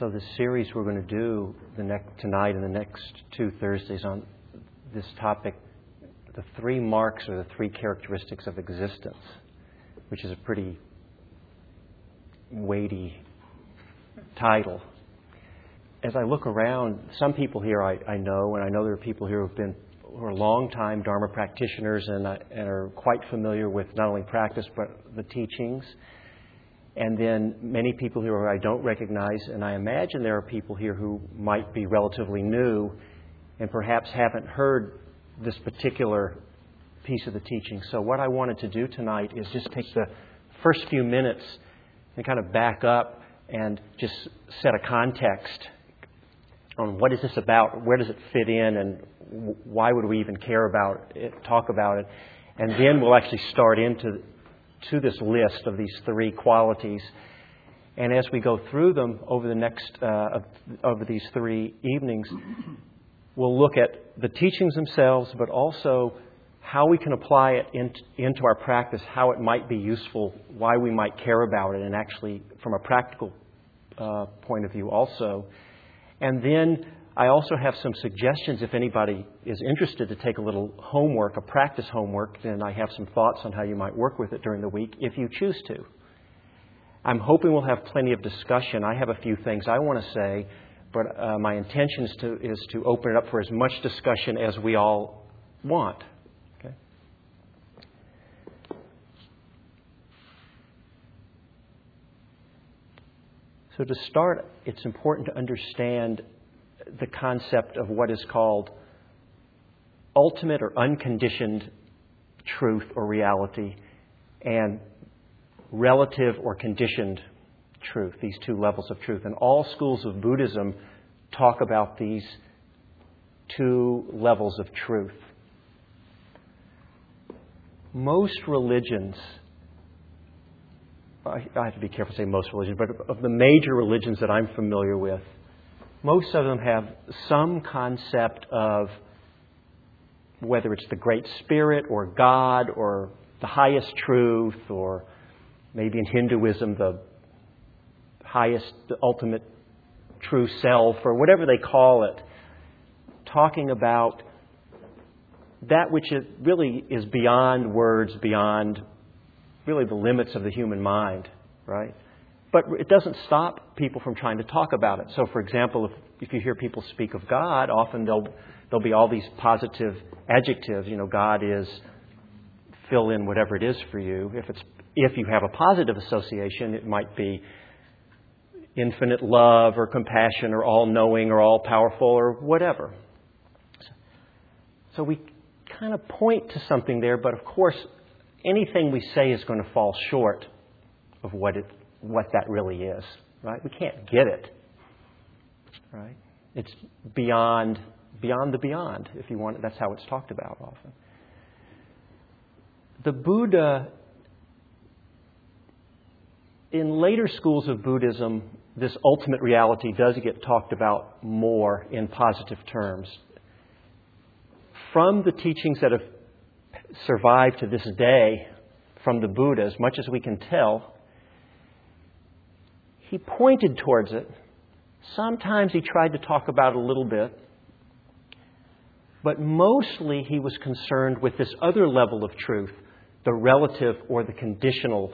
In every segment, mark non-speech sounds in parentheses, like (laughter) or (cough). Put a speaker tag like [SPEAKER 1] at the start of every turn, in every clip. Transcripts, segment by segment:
[SPEAKER 1] So the series we're going to do the next, tonight and the next two Thursdays on this topic, the three marks or the three characteristics of existence, which is a pretty weighty title. As I look around, some people here I, I know, and I know there are people here who've been who are long-time Dharma practitioners and, uh, and are quite familiar with not only practice but the teachings and then many people here who I don't recognize, and I imagine there are people here who might be relatively new and perhaps haven't heard this particular piece of the teaching. So, what I wanted to do tonight is just take the first few minutes and kind of back up and just set a context on what is this about, where does it fit in, and why would we even care about it, talk about it. And then we'll actually start into to this list of these three qualities. And as we go through them over the next uh, over these three evenings, we'll look at the teachings themselves, but also how we can apply it in, into our practice, how it might be useful, why we might care about it, and actually from a practical uh, point of view also. And then I also have some suggestions if anybody is interested to take a little homework, a practice homework, then I have some thoughts on how you might work with it during the week if you choose to. I'm hoping we'll have plenty of discussion. I have a few things I want to say, but uh, my intention is to, is to open it up for as much discussion as we all want. Okay? So, to start, it's important to understand the concept of what is called ultimate or unconditioned truth or reality and relative or conditioned truth, these two levels of truth. And all schools of Buddhism talk about these two levels of truth. Most religions, I have to be careful saying most religions, but of the major religions that I'm familiar with, most of them have some concept of whether it's the Great Spirit or God or the highest truth or maybe in Hinduism the highest, the ultimate true self or whatever they call it, talking about that which is, really is beyond words, beyond really the limits of the human mind, right? But it doesn't stop people from trying to talk about it. So, for example, if, if you hear people speak of God, often there'll, there'll be all these positive adjectives. You know, God is, fill in whatever it is for you. If, it's, if you have a positive association, it might be infinite love or compassion or all knowing or all powerful or whatever. So we kind of point to something there, but of course, anything we say is going to fall short of what it what that really is, right? We can't get it, right? It's beyond beyond the beyond, if you want. That's how it's talked about often. The Buddha, in later schools of Buddhism, this ultimate reality does get talked about more in positive terms. From the teachings that have survived to this day from the Buddha, as much as we can tell, he pointed towards it. Sometimes he tried to talk about it a little bit. But mostly he was concerned with this other level of truth, the relative or the conditional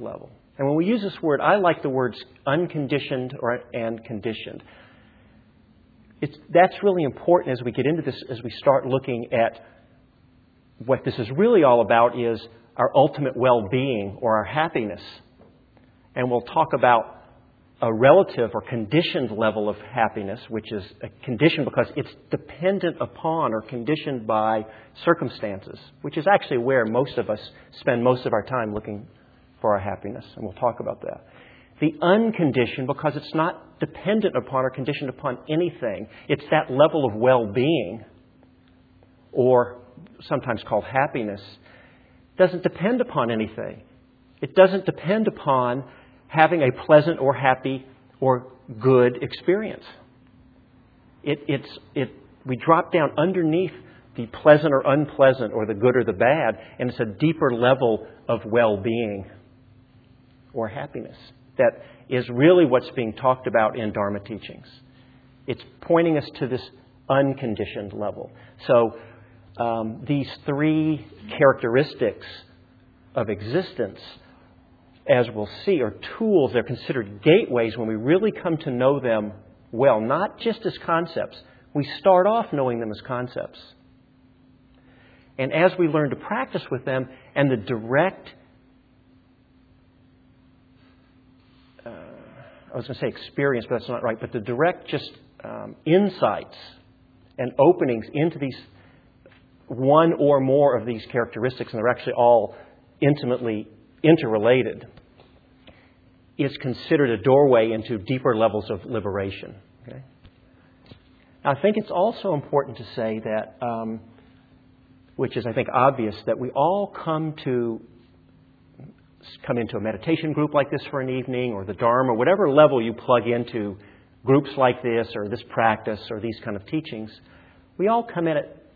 [SPEAKER 1] level. And when we use this word, I like the words unconditioned or, and conditioned. It's, that's really important as we get into this, as we start looking at what this is really all about is our ultimate well being or our happiness and we'll talk about a relative or conditioned level of happiness, which is a condition because it's dependent upon or conditioned by circumstances, which is actually where most of us spend most of our time looking for our happiness, and we'll talk about that. The unconditioned, because it's not dependent upon or conditioned upon anything, it's that level of well being, or sometimes called happiness, doesn't depend upon anything. It doesn't depend upon having a pleasant or happy or good experience. It, it's, it, we drop down underneath the pleasant or unpleasant or the good or the bad, and it's a deeper level of well being or happiness that is really what's being talked about in Dharma teachings. It's pointing us to this unconditioned level. So um, these three characteristics of existence, as we'll see, are tools. They're considered gateways when we really come to know them well, not just as concepts. We start off knowing them as concepts. And as we learn to practice with them and the direct, uh, I was going to say experience, but that's not right, but the direct just um, insights and openings into these one or more of these characteristics, and they're actually all intimately interrelated, is considered a doorway into deeper levels of liberation. Okay? I think it's also important to say that, um, which is I think obvious, that we all come to come into a meditation group like this for an evening, or the Dharma, whatever level you plug into groups like this, or this practice, or these kind of teachings. We all come at it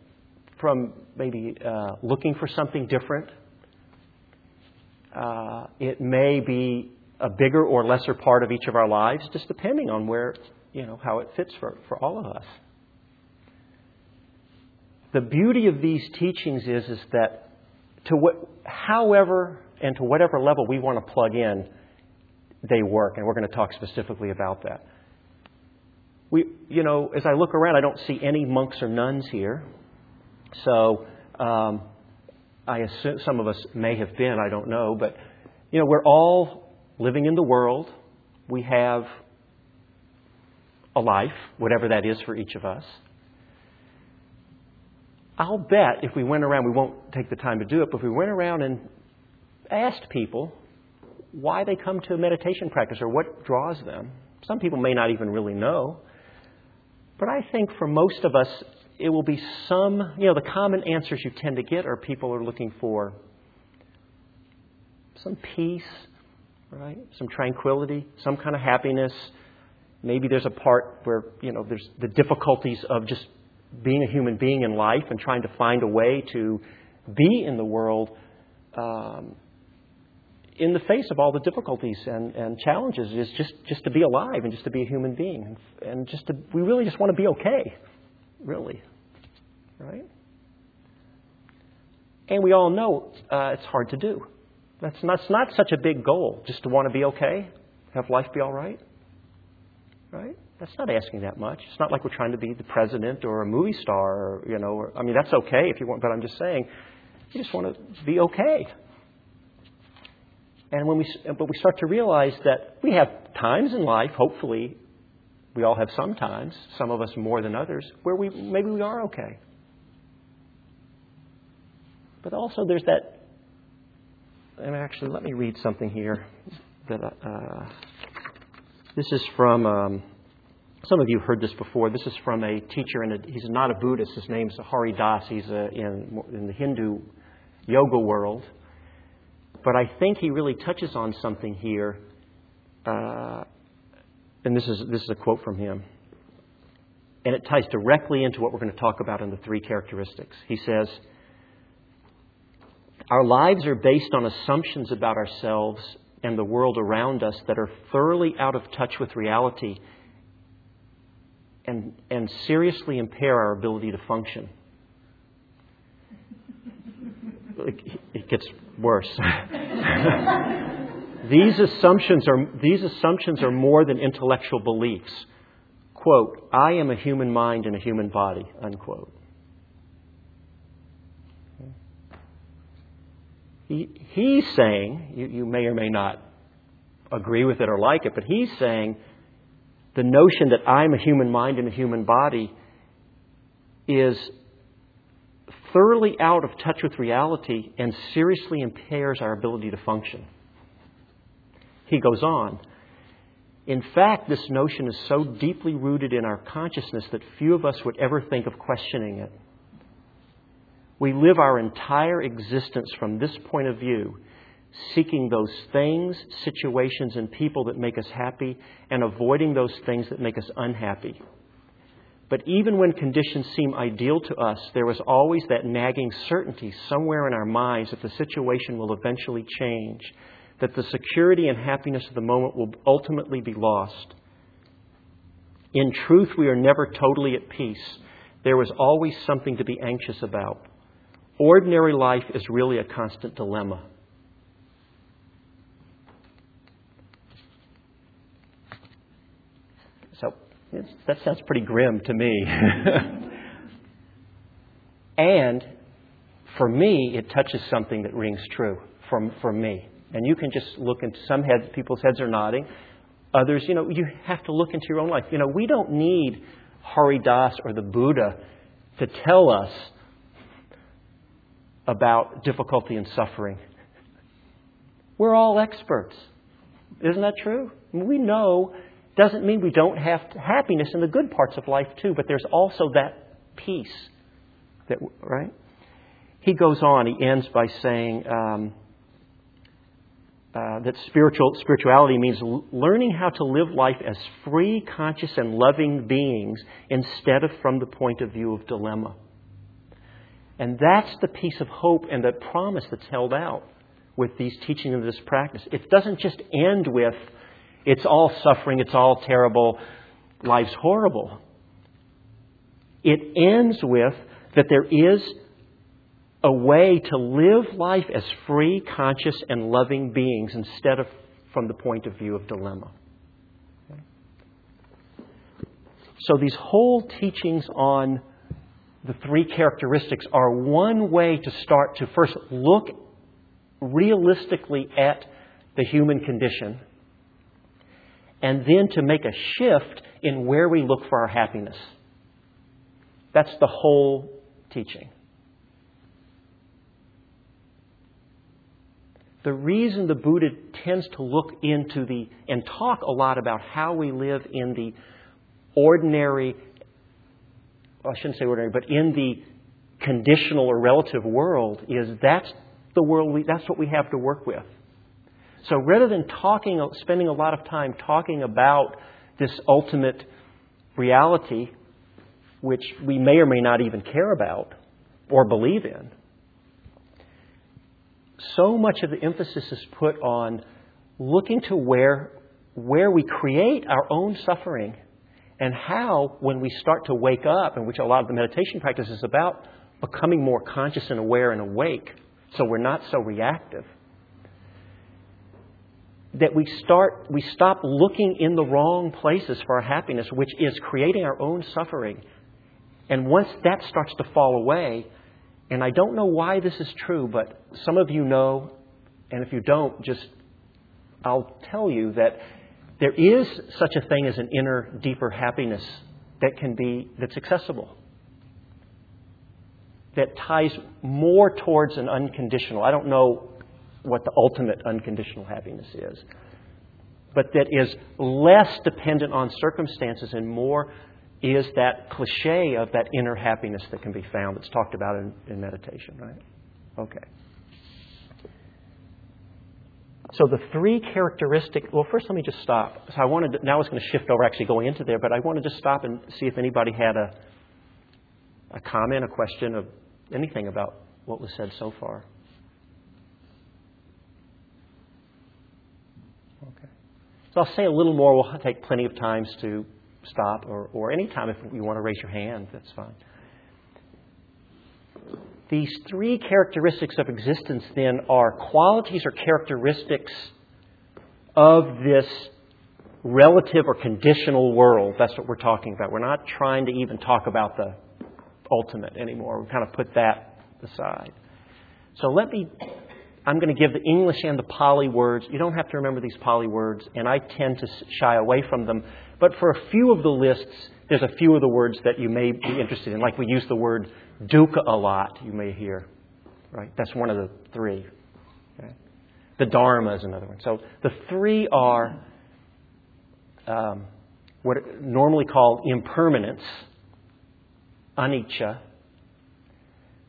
[SPEAKER 1] from maybe uh, looking for something different. Uh, it may be a bigger or lesser part of each of our lives, just depending on where, you know, how it fits for, for all of us. The beauty of these teachings is, is that to what, however and to whatever level we want to plug in, they work, and we're going to talk specifically about that. We, you know, as I look around, I don't see any monks or nuns here. So um, I assume some of us may have been, I don't know, but you know, we're all living in the world. We have a life, whatever that is for each of us. I'll bet if we went around, we won't take the time to do it, but if we went around and asked people why they come to a meditation practice or what draws them, some people may not even really know. But I think for most of us, it will be some, you know, the common answers you tend to get are people are looking for some peace, right? Some tranquility, some kind of happiness. Maybe there's a part where, you know, there's the difficulties of just being a human being in life and trying to find a way to be in the world um, in the face of all the difficulties and, and challenges is just, just to be alive and just to be a human being. And just to, we really just want to be okay, really. Right? And we all know uh, it's hard to do. That's not, that's not such a big goal, just to want to be okay, have life be all right. Right? That's not asking that much. It's not like we're trying to be the president or a movie star, or, you know. Or, I mean, that's okay if you want, but I'm just saying, you just want to be okay. And when we, but we start to realize that we have times in life, hopefully, we all have sometimes, some of us more than others, where we maybe we are okay. But also there's that. And actually, let me read something here. That uh, this is from. Um, some of you heard this before. This is from a teacher, and he's not a Buddhist. His name's Hari Das. He's a, uh, in, in the Hindu yoga world. But I think he really touches on something here. Uh, and this is, this is a quote from him. And it ties directly into what we're going to talk about in the three characteristics. He says, Our lives are based on assumptions about ourselves and the world around us that are thoroughly out of touch with reality and, and seriously impair our ability to function. It gets worse. (laughs) these, assumptions are, these assumptions are more than intellectual beliefs. Quote, I am a human mind and a human body, unquote. He, he's saying, you, you may or may not agree with it or like it, but he's saying the notion that I'm a human mind and a human body is thoroughly out of touch with reality and seriously impairs our ability to function. He goes on. In fact, this notion is so deeply rooted in our consciousness that few of us would ever think of questioning it. We live our entire existence from this point of view, seeking those things, situations, and people that make us happy and avoiding those things that make us unhappy. But even when conditions seem ideal to us, there is always that nagging certainty somewhere in our minds that the situation will eventually change, that the security and happiness of the moment will ultimately be lost. In truth, we are never totally at peace. There is always something to be anxious about. Ordinary life is really a constant dilemma. So that sounds pretty grim to me. (laughs) and for me, it touches something that rings true for, for me. And you can just look into some heads, people's heads are nodding. Others, you know, you have to look into your own life. You know, we don't need Hari Das or the Buddha to tell us about difficulty and suffering. We're all experts. Isn't that true? We know doesn't mean we don't have happiness in the good parts of life too, but there's also that peace that right. He goes on. He ends by saying um, uh, that spiritual spirituality means learning how to live life as free, conscious, and loving beings instead of from the point of view of dilemma. And that's the piece of hope and the promise that's held out with these teaching of this practice. It doesn't just end with it's all suffering, it's all terrible, life's horrible. It ends with that there is a way to live life as free, conscious, and loving beings instead of from the point of view of dilemma. So these whole teachings on the three characteristics are one way to start to first look realistically at the human condition and then to make a shift in where we look for our happiness. That's the whole teaching. The reason the Buddha tends to look into the and talk a lot about how we live in the ordinary, well, I shouldn't say ordinary, but in the conditional or relative world is that's the world we, that's what we have to work with. So rather than talking, spending a lot of time talking about this ultimate reality, which we may or may not even care about or believe in, so much of the emphasis is put on looking to where, where we create our own suffering and how, when we start to wake up, and which a lot of the meditation practice is about, becoming more conscious and aware and awake so we're not so reactive that we start we stop looking in the wrong places for our happiness, which is creating our own suffering. And once that starts to fall away, and I don't know why this is true, but some of you know, and if you don't, just I'll tell you that there is such a thing as an inner, deeper happiness that can be that's accessible. That ties more towards an unconditional. I don't know what the ultimate unconditional happiness is, but that is less dependent on circumstances and more is that cliche of that inner happiness that can be found that's talked about in, in meditation, right? Okay. So the three characteristic. Well, first let me just stop. So I wanted to, now I was going to shift over actually going into there, but I want to just stop and see if anybody had a a comment, a question, of anything about what was said so far. Okay. So I'll say a little more. We'll take plenty of times to stop, or, or any time if you want to raise your hand, that's fine. These three characteristics of existence then are qualities or characteristics of this relative or conditional world. That's what we're talking about. We're not trying to even talk about the ultimate anymore. We kind of put that aside. So let me I'm going to give the English and the Pali words. You don't have to remember these Pali words, and I tend to shy away from them. But for a few of the lists, there's a few of the words that you may be interested in. Like we use the word dukkha a lot, you may hear. Right? That's one of the three. The Dharma is another one. So the three are um, what are normally called impermanence, anicca.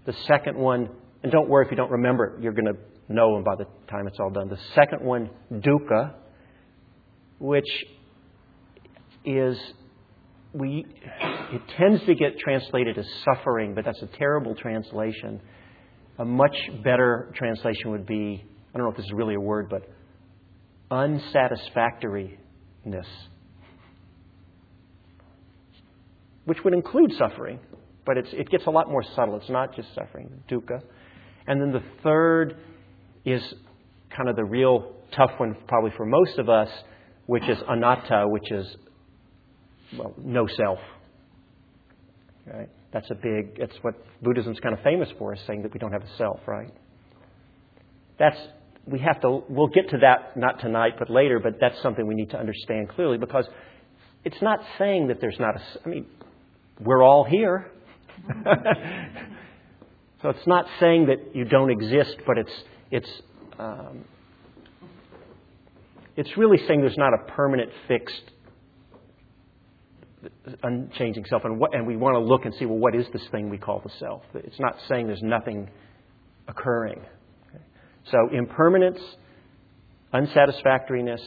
[SPEAKER 1] The second one, and don't worry if you don't remember it, you're going to know them by the time it's all done. The second one, dukkha, which is we it tends to get translated as suffering, but that's a terrible translation. A much better translation would be I don't know if this is really a word, but unsatisfactoriness, which would include suffering, but it gets a lot more subtle. It's not just suffering, dukkha. And then the third is kind of the real tough one, probably for most of us, which is anatta, which is, well, no self. Right? That's a big, that's what Buddhism's kind of famous for, is saying that we don't have a self, right? That's, we have to, we'll get to that not tonight, but later, but that's something we need to understand clearly because it's not saying that there's not a, I mean, we're all here. (laughs) so it's not saying that you don't exist, but it's, it's, um, it's really saying there's not a permanent, fixed, unchanging self. And, what, and we want to look and see, well, what is this thing we call the self? It's not saying there's nothing occurring. Okay? So impermanence, unsatisfactoriness,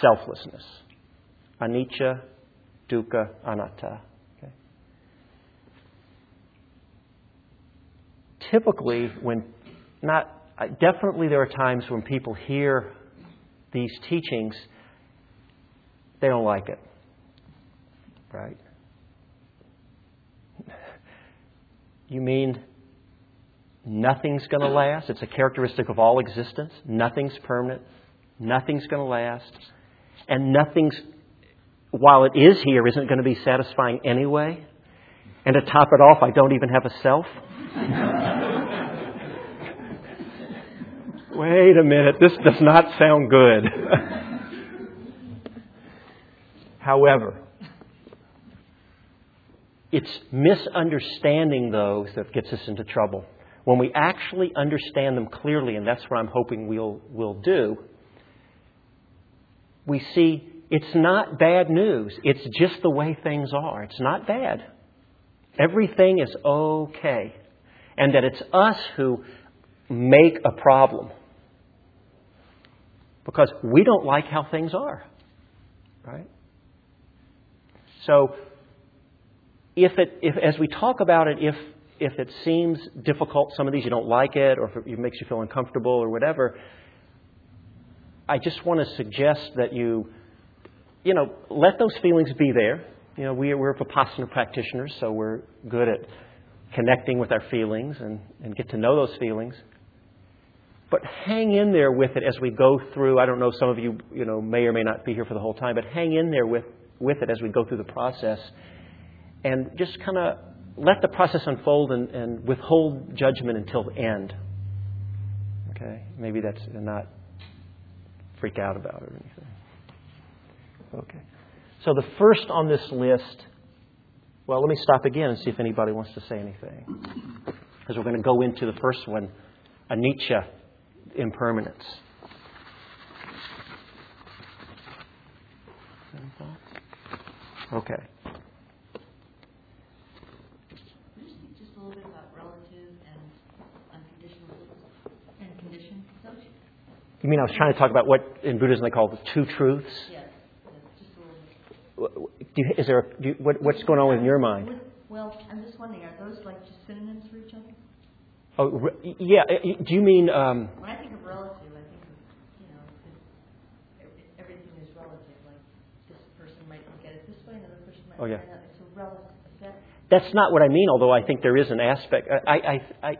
[SPEAKER 1] selflessness. Anicca, dukkha, anatta. Okay? Typically, when not uh, definitely there are times when people hear these teachings, they don't like it. Right? You mean nothing's going to last? It's a characteristic of all existence. Nothing's permanent. Nothing's going to last. And nothing's, while it is here, isn't going to be satisfying anyway. And to top it off, I don't even have a self. (laughs) Wait a minute, this does not sound good. (laughs) However, it's misunderstanding those that gets us into trouble. When we actually understand them clearly, and that's what I'm hoping we'll, we'll do, we see it's not bad news. It's just the way things are. It's not bad. Everything is okay. And that it's us who make a problem because we don't like how things are. Right? So, if it, if, as we talk about it, if, if it seems difficult, some of these you don't like it, or if it makes you feel uncomfortable or whatever, I just want to suggest that you, you know, let those feelings be there. You know, we, we're Vipassana practitioners, so we're good at connecting with our feelings and, and get to know those feelings. But hang in there with it as we go through. I don't know, some of you, you know, may or may not be here for the whole time, but hang in there with, with it as we go through the process. And just kind of let the process unfold and, and withhold judgment until the end. Okay? Maybe that's not freak out about it or anything. Okay. So the first on this list, well, let me stop again and see if anybody wants to say anything. Because we're going to go into the first one, a anicca impermanence. Okay.
[SPEAKER 2] Just a little bit about relative and unconditional and conditioned
[SPEAKER 1] You mean I was trying to talk about what in Buddhism they call the two truths?
[SPEAKER 2] Yes, just a little bit.
[SPEAKER 1] Do you, is there a, do you, what, what's going on in your mind?
[SPEAKER 2] Well, I'm just wondering, are those like just synonyms for each other?
[SPEAKER 1] Oh, yeah. Do you mean? Um,
[SPEAKER 2] when I think of relative, I think of you know everything is relative. Like this person might look at it this way, another person might.
[SPEAKER 1] Oh yeah.
[SPEAKER 2] It. It's a relative. That,
[SPEAKER 1] that's not what I mean. Although I think there is an aspect. I, I, I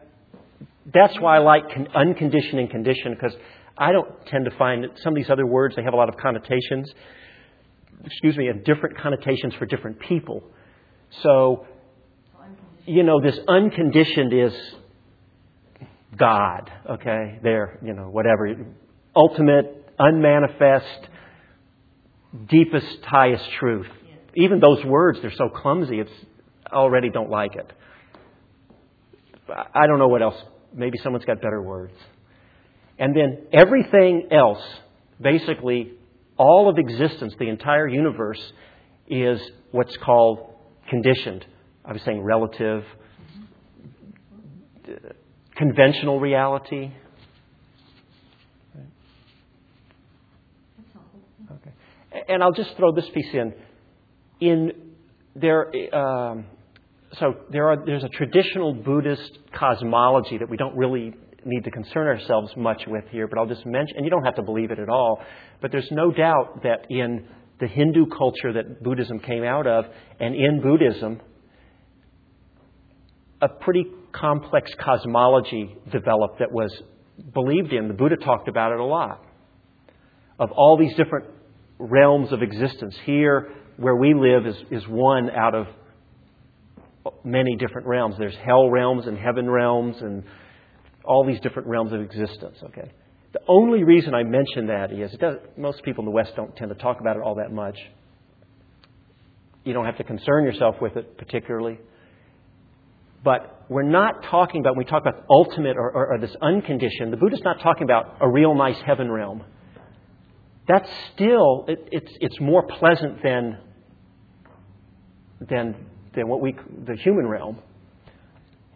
[SPEAKER 1] that's why I like con- unconditioned and conditioned because I don't tend to find that some of these other words they have a lot of connotations. Excuse me, and different connotations for different people. So, you know, this unconditioned is God, okay? There, you know, whatever. Ultimate, unmanifest, deepest, highest truth. Even those words, they're so clumsy, it's I already don't like it. I don't know what else. Maybe someone's got better words. And then everything else, basically, all of existence, the entire universe, is what's called conditioned. I was saying relative, conventional reality. Okay. And I'll just throw this piece in. In there, um, so there are, there's a traditional Buddhist cosmology that we don't really need to concern ourselves much with here, but I'll just mention, and you don't have to believe it at all, but there's no doubt that in the Hindu culture that Buddhism came out of, and in Buddhism, a pretty complex cosmology developed that was believed in. The Buddha talked about it a lot. Of all these different realms of existence. Here, where we live, is, is one out of many different realms. There's hell realms and heaven realms and all these different realms of existence, okay? The only reason I mention that is does, most people in the West don't tend to talk about it all that much. You don't have to concern yourself with it particularly. But we're not talking about, when we talk about ultimate or, or, or this unconditioned, the Buddha's not talking about a real nice heaven realm. That's still, it, it's, it's more pleasant than, than, than what we, the human realm.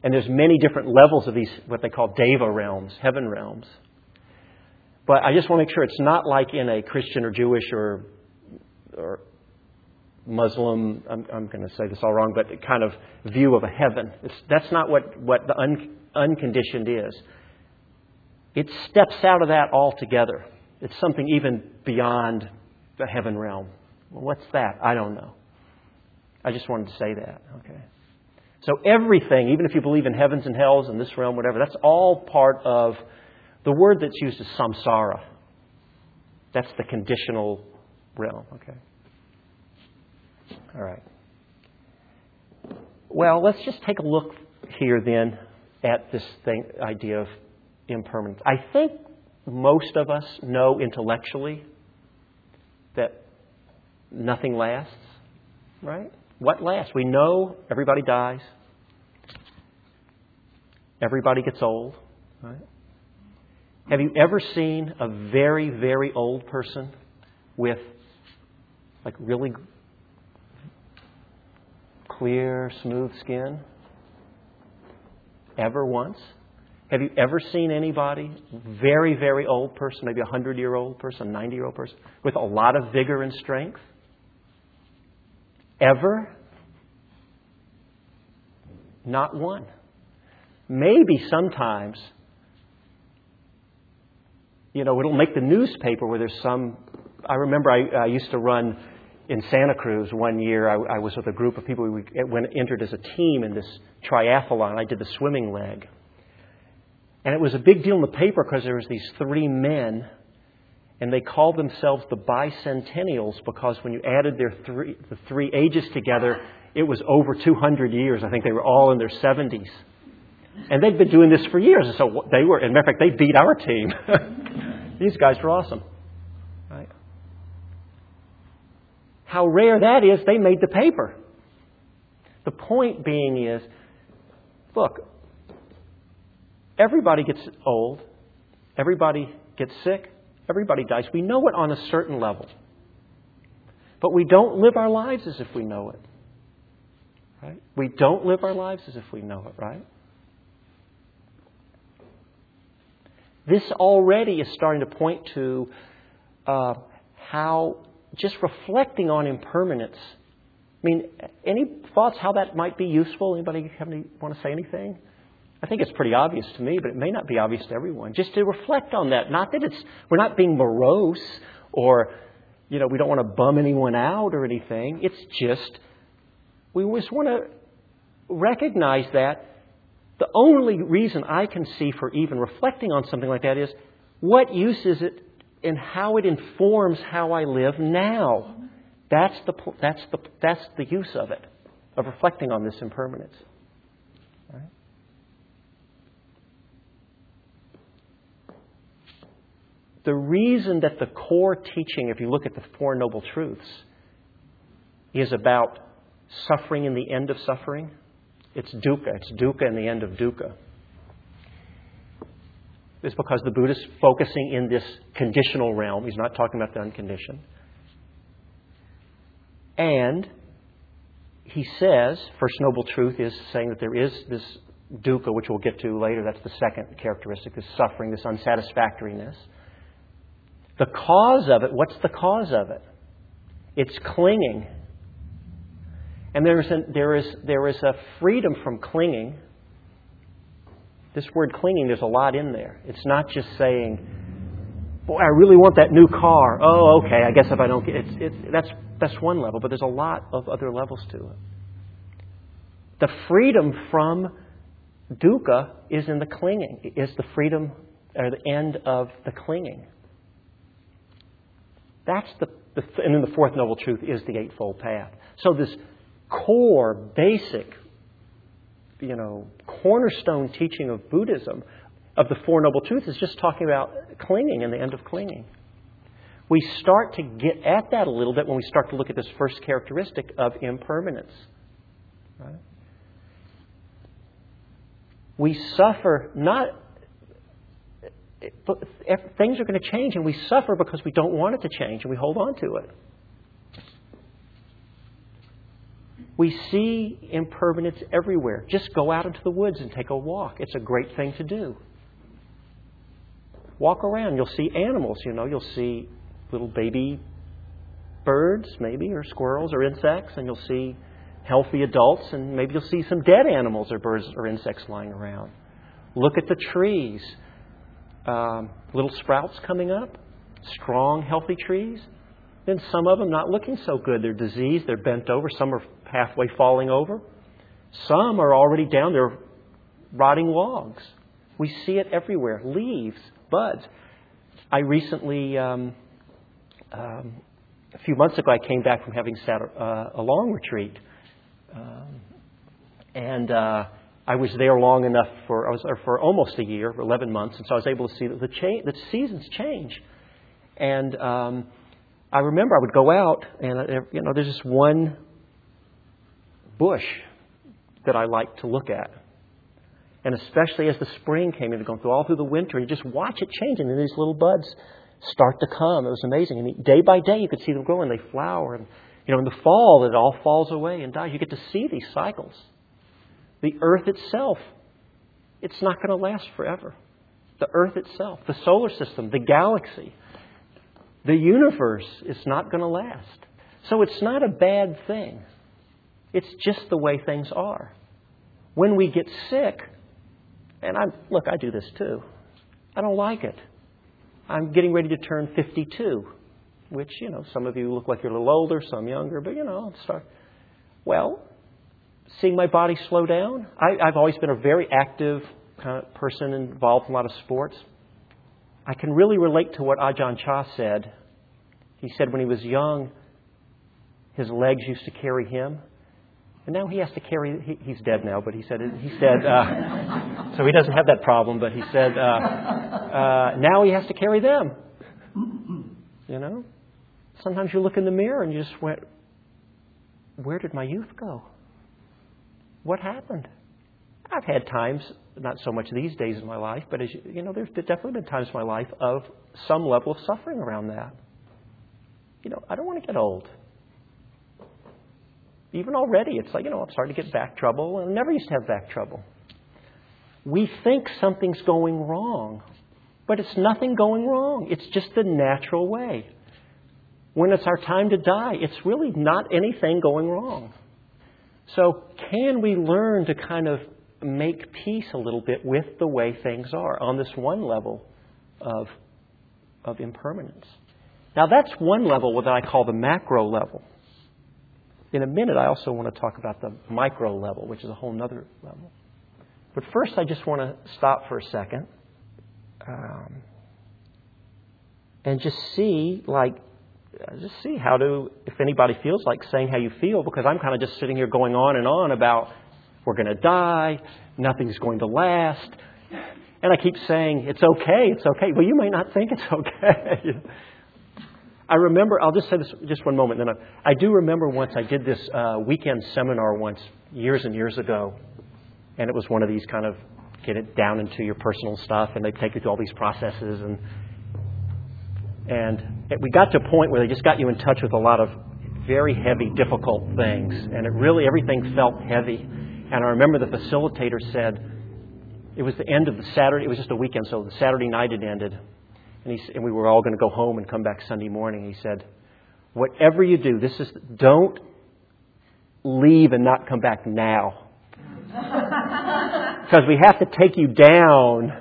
[SPEAKER 1] And there's many different levels of these, what they call deva realms, heaven realms. But I just want to make sure it's not like in a Christian or Jewish or, or Muslim, I'm, I'm going to say this all wrong, but kind of view of a heaven. It's, that's not what, what the un, unconditioned is. It steps out of that altogether. It's something even beyond the heaven realm. Well, what's that? I don't know. I just wanted to say that. Okay. So everything, even if you believe in heavens and hells and this realm, whatever, that's all part of the word that's used is samsara. That's the conditional realm. Okay. All right. Well, let's just take a look here then at this thing, idea of impermanence. I think most of us know intellectually that nothing lasts, right? What lasts? We know everybody dies, everybody gets old, right? Have you ever seen a very, very old person with like really clear, smooth skin? Ever once? Have you ever seen anybody, very, very old person, maybe a 100 year old person, a 90 year old person, with a lot of vigor and strength? Ever? Not one. Maybe sometimes, you know, it'll make the newspaper where there's some. I remember I, I used to run in Santa Cruz one year. I, I was with a group of people. We went, entered as a team in this triathlon. I did the swimming leg. And it was a big deal in the paper because there was these three men, and they called themselves the bicentennials because when you added their three, the three ages together, it was over 200 years. I think they were all in their 70s. And they'd been doing this for years. And so they were, as a matter of fact, they beat our team. (laughs) These guys were awesome. Right? How rare that is, they made the paper. The point being is look, Everybody gets old. Everybody gets sick. Everybody dies. We know it on a certain level. But we don't live our lives as if we know it. Right? We don't live our lives as if we know it, right? This already is starting to point to uh, how just reflecting on impermanence. I mean, any thoughts how that might be useful? Anybody have any, want to say anything? I think it's pretty obvious to me, but it may not be obvious to everyone. Just to reflect on that. Not that it's, we're not being morose or, you know, we don't want to bum anyone out or anything. It's just, we just want to recognize that the only reason I can see for even reflecting on something like that is what use is it and how it informs how I live now. That's the, that's the, that's the use of it, of reflecting on this impermanence. The reason that the core teaching, if you look at the Four Noble Truths, is about suffering and the end of suffering, it's dukkha. It's dukkha and the end of dukkha. Is because the Buddha is focusing in this conditional realm. He's not talking about the unconditioned. And he says, First Noble Truth is saying that there is this dukkha, which we'll get to later. That's the second characteristic, this suffering, this unsatisfactoriness. The cause of it, what's the cause of it? It's clinging. And there is, a, there, is, there is a freedom from clinging This word clinging, there's a lot in there. It's not just saying, boy, I really want that new car. Oh, okay, I guess if I don't get it, it's, that's, that's one level, but there's a lot of other levels to it. The freedom from dukkha is in the clinging, is the freedom or the end of the clinging. That's the, the and then the fourth noble truth is the eightfold path. So this core, basic, you know, cornerstone teaching of Buddhism of the Four Noble Truths is just talking about clinging and the end of clinging. We start to get at that a little bit when we start to look at this first characteristic of impermanence. Right? We suffer not. Things are going to change, and we suffer because we don't want it to change, and we hold on to it. We see impermanence everywhere. Just go out into the woods and take a walk. It's a great thing to do. Walk around. You'll see animals, you know, you'll see little baby birds, maybe, or squirrels or insects, and you'll see healthy adults, and maybe you'll see some dead animals or birds or insects lying around. Look at the trees. Um, little sprouts coming up, strong, healthy trees. Then some of them not looking so good. They're diseased, they're bent over, some are halfway falling over. Some are already down they're rotting logs. We see it everywhere leaves, buds. I recently, um, um, a few months ago, I came back from having sat uh, a long retreat. Um, and uh, I was there long enough for, I was there for almost a year, 11 months, and so I was able to see that the, cha- the seasons change. And um, I remember I would go out, and uh, you know, there's just one bush that I like to look at. And especially as the spring came in, going through all through the winter, you just watch it changing, and these little buds start to come. It was amazing. And day by day, you could see them grow, and they flower. And you know, in the fall, it all falls away and dies. You get to see these cycles. The earth itself, it's not going to last forever. The earth itself, the solar system, the galaxy, the universe is not going to last. So it's not a bad thing. It's just the way things are. When we get sick, and I look, I do this too. I don't like it. I'm getting ready to turn 52, which you know some of you look like you're a little older, some younger, but you know, start. Well, seeing my body slow down. I, I've always been a very active kind of person involved in a lot of sports. I can really relate to what Ajahn Chah said. He said when he was young, his legs used to carry him. And now he has to carry, he, he's dead now, but he said, he said, uh, (laughs) so he doesn't have that problem, but he said, uh, uh, now he has to carry them. You know? Sometimes you look in the mirror and you just went, where did my youth go? What happened? I've had times, not so much these days in my life, but as you, you know, there's definitely been times in my life of some level of suffering around that. You know, I don't want to get old even already, it's like, you know, I'm starting to get back trouble. And I never used to have back trouble. We think something's going wrong, but it's nothing going wrong. It's just the natural way. When it's our time to die, it's really not anything going wrong. So, can we learn to kind of make peace a little bit with the way things are on this one level of, of impermanence? Now, that's one level that I call the macro level. In a minute, I also want to talk about the micro level, which is a whole other level. But first, I just want to stop for a second um, and just see, like, just see how do if anybody feels like saying how you feel, because I'm kind of just sitting here going on and on about we're going to die, nothing's going to last. And I keep saying, it's okay, it's okay. Well, you may not think it's (laughs) okay. I remember, I'll just say this just one moment. Then I, I do remember once I did this uh, weekend seminar once, years and years ago. And it was one of these kind of get it down into your personal stuff, and they take you through all these processes. And, and we got to a point where they just got you in touch with a lot of very heavy, difficult things. And it really, everything felt heavy. And I remember the facilitator said, it was the end of the Saturday, it was just a weekend, so the Saturday night it ended. And, he, and we were all going to go home and come back Sunday morning. He said, Whatever you do, this is, don't leave and not come back now. (laughs) because we have to take you down,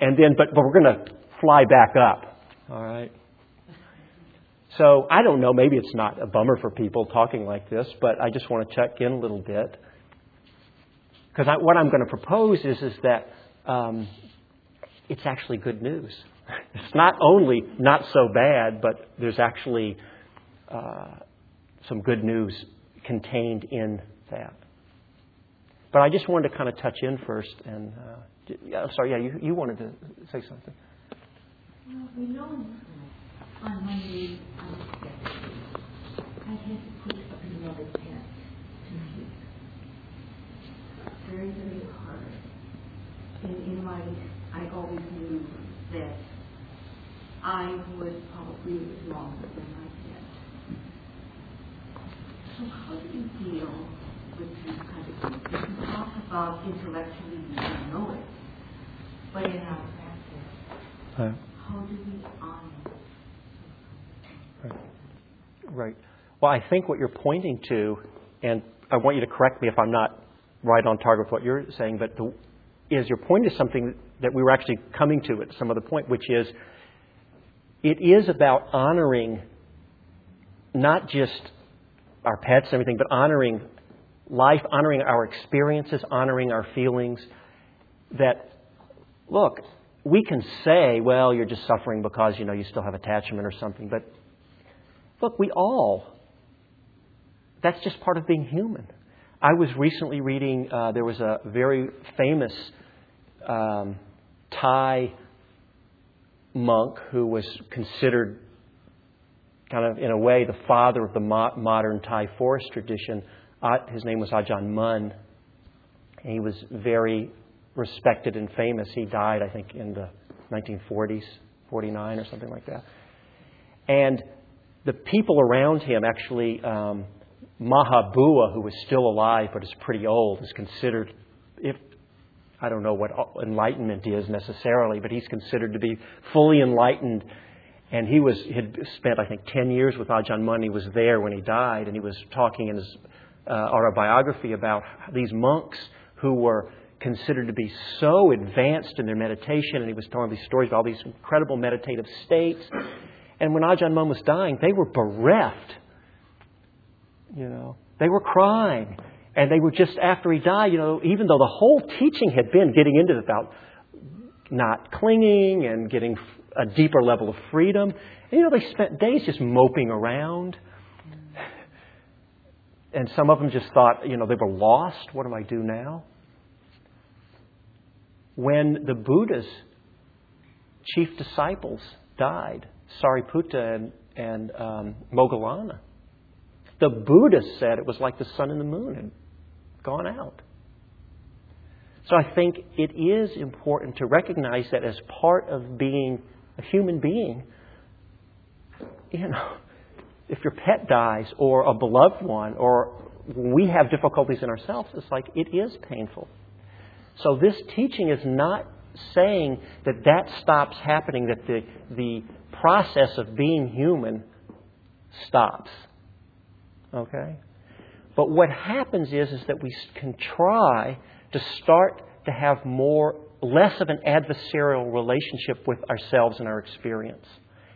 [SPEAKER 1] and then, but, but we're going to fly back up. All right? So I don't know, maybe it's not a bummer for people talking like this, but I just want to check in a little bit. Because what I'm going to propose is, is that um, it's actually good news. (laughs) It's not only not so bad, but there's actually uh, some good news contained in that. But I just wanted to kind of touch in first. And uh, sorry, yeah, you, you wanted to say something.
[SPEAKER 3] We know on um, I had to put to sleep. Very, very hard. And in my, I always knew that I would probably longer than my tent. So how do you deal with these kind of things? You talk about intellectually, you know it, but in our practice,
[SPEAKER 1] uh, Right. right. Well, I think what you're pointing to, and I want you to correct me if I'm not right on target with what you're saying, but the, is you're pointing to something that we were actually coming to at some other point, which is it is about honoring not just our pets and everything, but honoring life, honoring our experiences, honoring our feelings. That, look, we can say, well, you're just suffering because, you know, you still have attachment or something, but look, we all, that's just part of being human. I was recently reading, uh, there was a very famous um, Thai monk who was considered, kind of in a way, the father of the mo- modern Thai forest tradition. Uh, his name was Ajahn Mun. And he was very respected and famous. He died, I think, in the 1940s, 49 or something like that. And the people around him actually, um, Mahabua, who was still alive but is pretty old, is considered, if I don't know what enlightenment is necessarily, but he's considered to be fully enlightened. And he was had spent, I think, ten years with Ajahn Mun. He was there when he died, and he was talking in his uh, autobiography about these monks who were considered to be so advanced in their meditation, and he was telling these stories about all these incredible meditative states. And when Ajahn Mun was dying, they were bereft. You know, they were crying. And they were just after he died, you know, even though the whole teaching had been getting into about not clinging and getting a deeper level of freedom, and, you know, they spent days just moping around. And some of them just thought, you know, they were lost. What do I do now? When the Buddha's chief disciples died, Sariputta and, and um, Moggallana, the Buddha said it was like the sun and the moon had gone out. So I think it is important to recognize that as part of being a human being, you know, if your pet dies or a beloved one or we have difficulties in ourselves, it's like it is painful. So this teaching is not saying that that stops happening, that the, the process of being human stops. Okay? But what happens is, is that we can try to start to have more, less of an adversarial relationship with ourselves and our experience.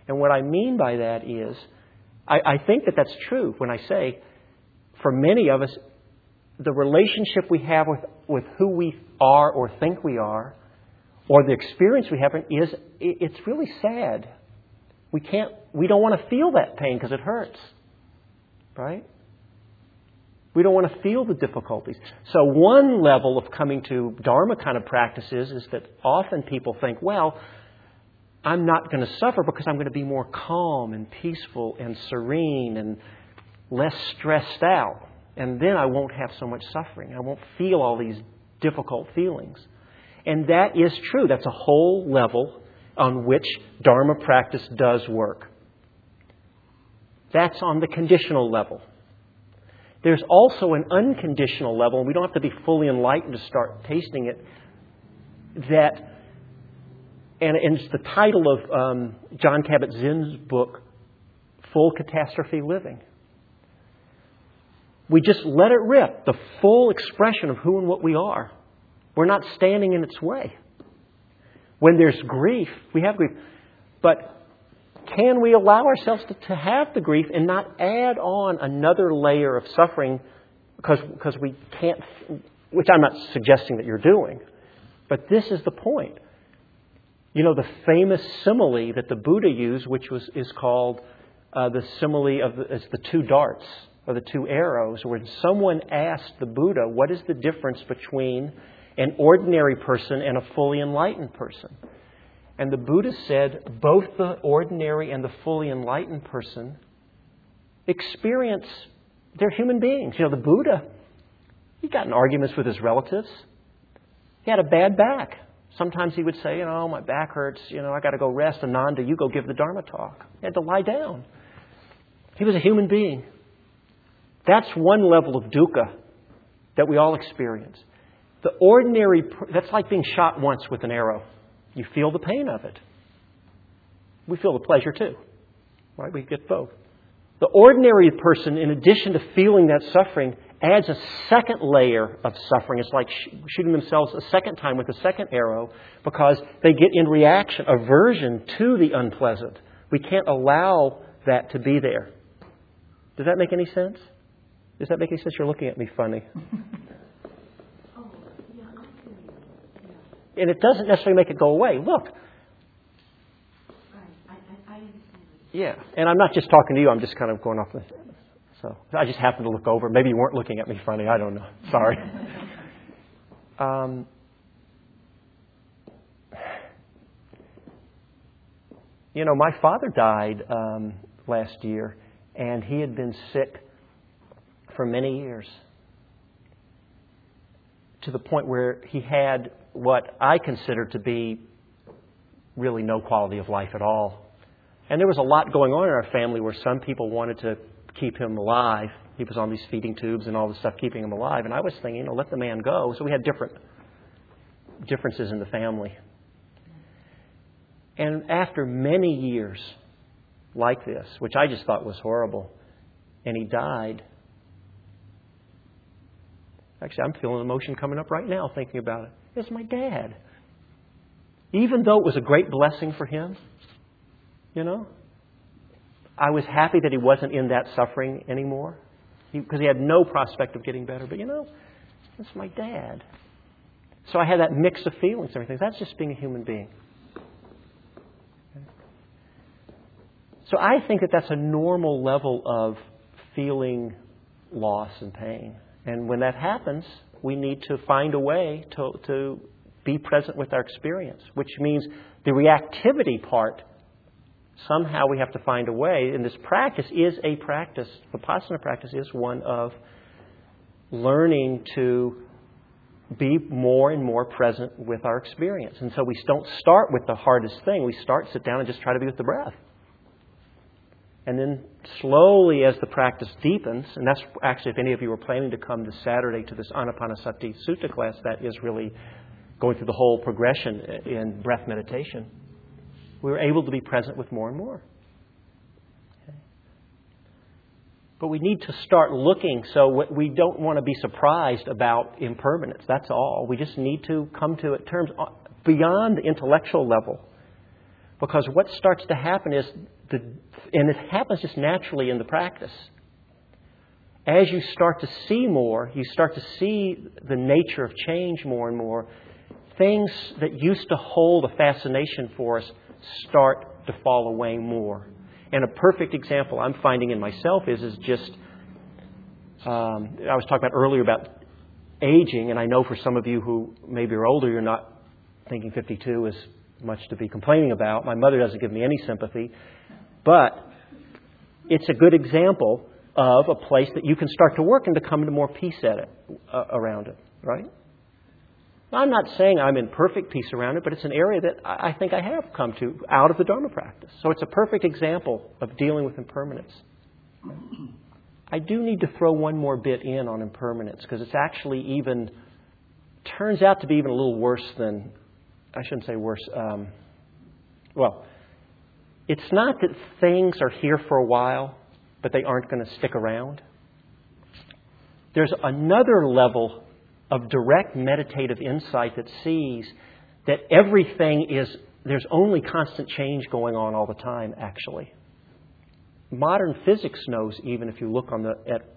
[SPEAKER 1] And what I mean by that is, I, I think that that's true when I say, for many of us, the relationship we have with, with who we are or think we are, or the experience we have is, it's really sad. We can't, we don't want to feel that pain because it hurts. Right? We don't want to feel the difficulties. So, one level of coming to Dharma kind of practices is that often people think, well, I'm not going to suffer because I'm going to be more calm and peaceful and serene and less stressed out. And then I won't have so much suffering. I won't feel all these difficult feelings. And that is true. That's a whole level on which Dharma practice does work. That's on the conditional level. There's also an unconditional level, and we don't have to be fully enlightened to start tasting it, that, and, it's the title of um, Jon Kabat-Zinn's book, Full Catastrophe Living. We just let it rip, the full expression of who and what we are. We're not standing in its way. When there's grief, we have grief. But can we allow ourselves to, to have the grief and not add on another layer of suffering because, because we can't, which I'm not suggesting that you're doing. But this is the point. You know, the famous simile that the Buddha used, which was, is called uh, the simile of the, as the two darts or the two arrows, when someone asked the Buddha, what is the difference between an ordinary person and a fully enlightened person? And the Buddha said both the ordinary and the fully enlightened person experience, they're human beings. You know, the Buddha, he got in arguments with his relatives. He had a bad back. Sometimes he would say, you know, my back hurts, you know, I got to go rest. Ananda, you go give the Dharma talk. He had to lie down. He was a human being. That's one level of dukkha that we all experience. The ordinary, that's like being shot once with an arrow. You feel the pain of it. We feel the pleasure too. Right? We get both. The ordinary person, in addition to feeling that suffering, adds a second layer of suffering. It's like sh- shooting themselves a second time with a second arrow because they get in reaction, aversion to the unpleasant. We can't allow that to be there. Does that make any sense? Does that make any sense? You're looking at me funny. and it doesn't necessarily make it go away. Look. Yeah, and I'm not just talking to you. I'm just kind of going off the. So I just happened to look over. Maybe you weren't looking at me funny. I don't know. Sorry. (laughs) um, you know, my father died um, last year, and he had been sick for many years to the point where he had what I consider to be really no quality of life at all. And there was a lot going on in our family where some people wanted to keep him alive. He was on these feeding tubes and all this stuff keeping him alive. And I was thinking, you know, let the man go. So we had different differences in the family. And after many years like this, which I just thought was horrible, and he died. Actually, I'm feeling emotion coming up right now thinking about it. it is my dad. Even though it was a great blessing for him, you know, I was happy that he wasn't in that suffering anymore because he, he had no prospect of getting better. But you know, it's my dad. So I had that mix of feelings and everything. That's just being a human being. So I think that that's a normal level of feeling loss and pain. And when that happens, we need to find a way to, to be present with our experience, which means the reactivity part, somehow we have to find a way. And this practice is a practice. Vipassana practice is one of learning to be more and more present with our experience. And so we don't start with the hardest thing. We start, sit down, and just try to be with the breath. And then slowly, as the practice deepens, and that's actually, if any of you are planning to come this Saturday to this Anapanasati Sutta class, that is really going through the whole progression in breath meditation. we are able to be present with more and more. But we need to start looking so we don't want to be surprised about impermanence. That's all. We just need to come to it terms uh, beyond the intellectual level. Because what starts to happen is the, and it happens just naturally in the practice. As you start to see more, you start to see the nature of change more and more, things that used to hold a fascination for us start to fall away more. And a perfect example I'm finding in myself is, is just, um, I was talking about earlier about aging, and I know for some of you who maybe are older, you're not thinking 52 is much to be complaining about. My mother doesn't give me any sympathy. But it's a good example of a place that you can start to work and to come to more peace at it, uh, around it, right? I'm not saying I'm in perfect peace around it, but it's an area that I think I have come to out of the Dharma practice. So it's a perfect example of dealing with impermanence. I do need to throw one more bit in on impermanence because it's actually even turns out to be even a little worse than I shouldn't say worse. Um, well, it's not that things are here for a while, but they aren't going to stick around. There's another level of direct meditative insight that sees that everything is, there's only constant change going on all the time, actually. Modern physics knows, even if you look on the, at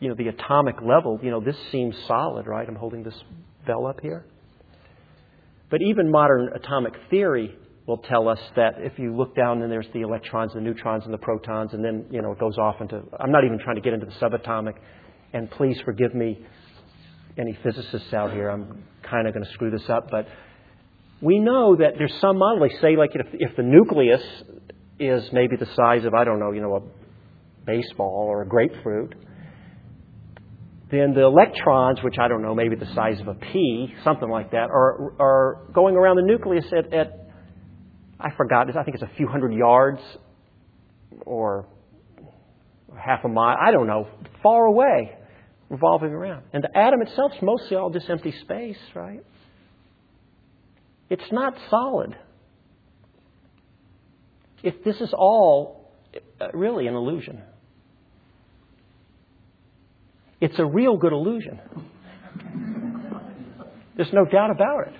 [SPEAKER 1] you know, the atomic level, you know, this seems solid, right? I'm holding this bell up here. But even modern atomic theory will tell us that if you look down and there's the electrons, the neutrons, and the protons, and then you know it goes off into. I'm not even trying to get into the subatomic, and please forgive me, any physicists out here. I'm kind of going to screw this up, but we know that there's some model. They say like if, if the nucleus is maybe the size of I don't know, you know, a baseball or a grapefruit, then the electrons, which I don't know, maybe the size of a pea, something like that, are, are going around the nucleus at, at I forgot, this. I think it's a few hundred yards or half a mile, I don't know, far away, revolving around. And the atom itself is mostly all just empty space, right? It's not solid. If this is all uh, really an illusion, it's a real good illusion. There's no doubt about it.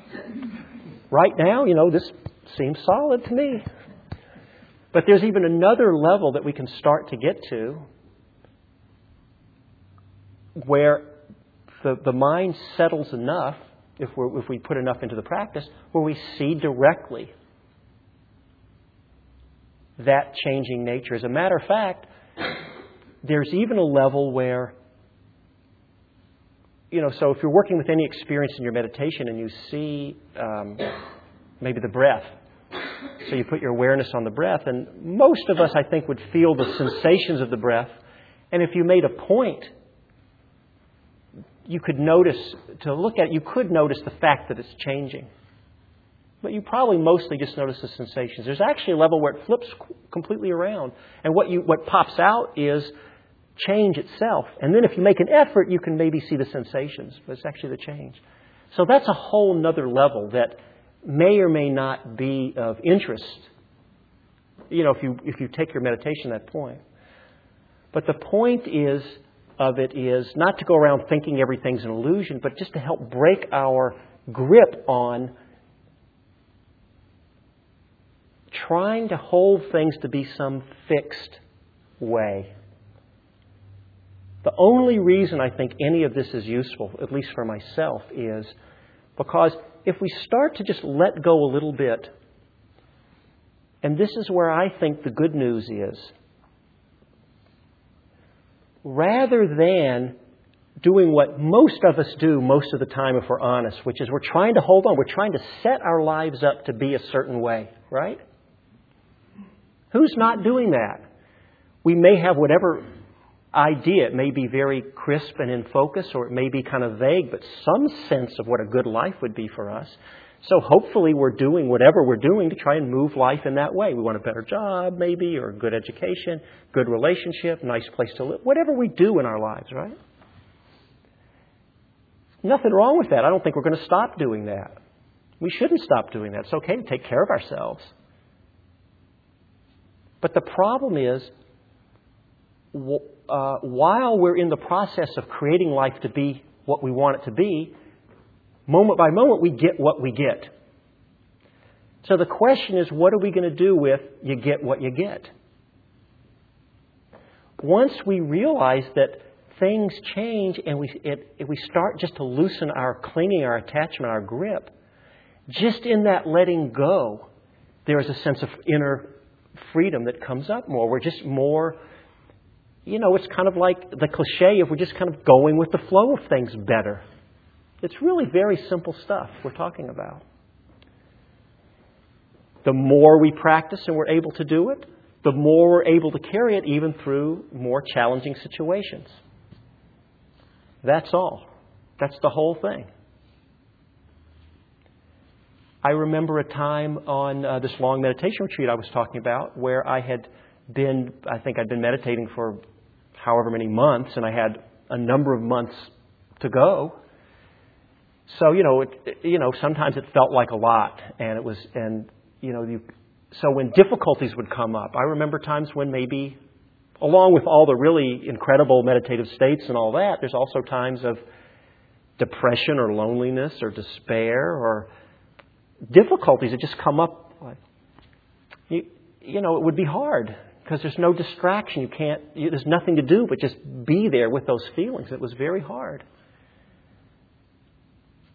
[SPEAKER 1] Right now, you know, this seems solid to me. But there's even another level that we can start to get to where the, the mind settles enough, if, we if we put enough into the practice, where we see directly that changing nature. As a matter of fact, there's even a level where, you know, so if you're working with any experience in your meditation and you see um, maybe the breath, so you put your awareness on the breath, and most of us, I think, would feel the sensations of the breath. And if you made a point, you could notice, to look at it, you could notice the fact that it's changing. But you probably mostly just notice the sensations. There's actually a level where it flips completely around. And what, you, what pops out is change itself. And then if you make an effort, you can maybe see the sensations, but it's actually the change. So that's a whole nother level that may or may not be of interest, you know, if you, if you take your meditation at that point. But the point is of it is not to go around thinking everything's an illusion, but just to help break our grip on trying to hold things to be some fixed way. The only reason I think any of this is useful, at least for myself, is because if we start to just let go a little bit, and this is where I think the good news is, rather than doing what most of us do most of the time if we're honest, which is we're trying to hold on, we're trying to set our lives up to be a certain way, right? Who's not doing that? We may have whatever idea. It may be very crisp and in focus, or it may be kind of vague, but some sense of what a good life would be for us. So hopefully we're doing whatever we're doing to try and move life in that way. We want a better job, maybe, or good education, good relationship, nice place to live, whatever we do in our lives, right? Nothing wrong with that. I don't think we're going to stop doing that. We shouldn't stop doing that. It's okay to take care of ourselves. But the problem is, uh, while we're in the process of creating life to be what we want it to be, moment by moment we get what we get. So the question is, what are we going to do with you get what you get? Once we realize that things change and we, it, we start just to loosen our clinging, our attachment, our grip, just in that letting go, there is a sense of inner freedom that comes up more. We're just more you know, it's kind of like the cliche of we're just kind of going with the flow of things better. It's really very simple stuff we're talking about. The more we practice and we're able to do it, the more we're able to carry it even through more challenging situations. That's all. That's the whole thing. I remember a time on uh, this long meditation retreat I was talking about where I had been, I think I'd been meditating for however many months, and I had a number of months to go. So you know, it, you know, sometimes it felt like a lot, and it was, and you know, you, so when difficulties would come up, I remember times when maybe, along with all the really incredible meditative states and all that, there's also times of depression or loneliness or despair or difficulties that just come up. You, you know, it would be hard because there's no distraction. You can't, you, there's nothing to do but just be there with those feelings. It was very hard.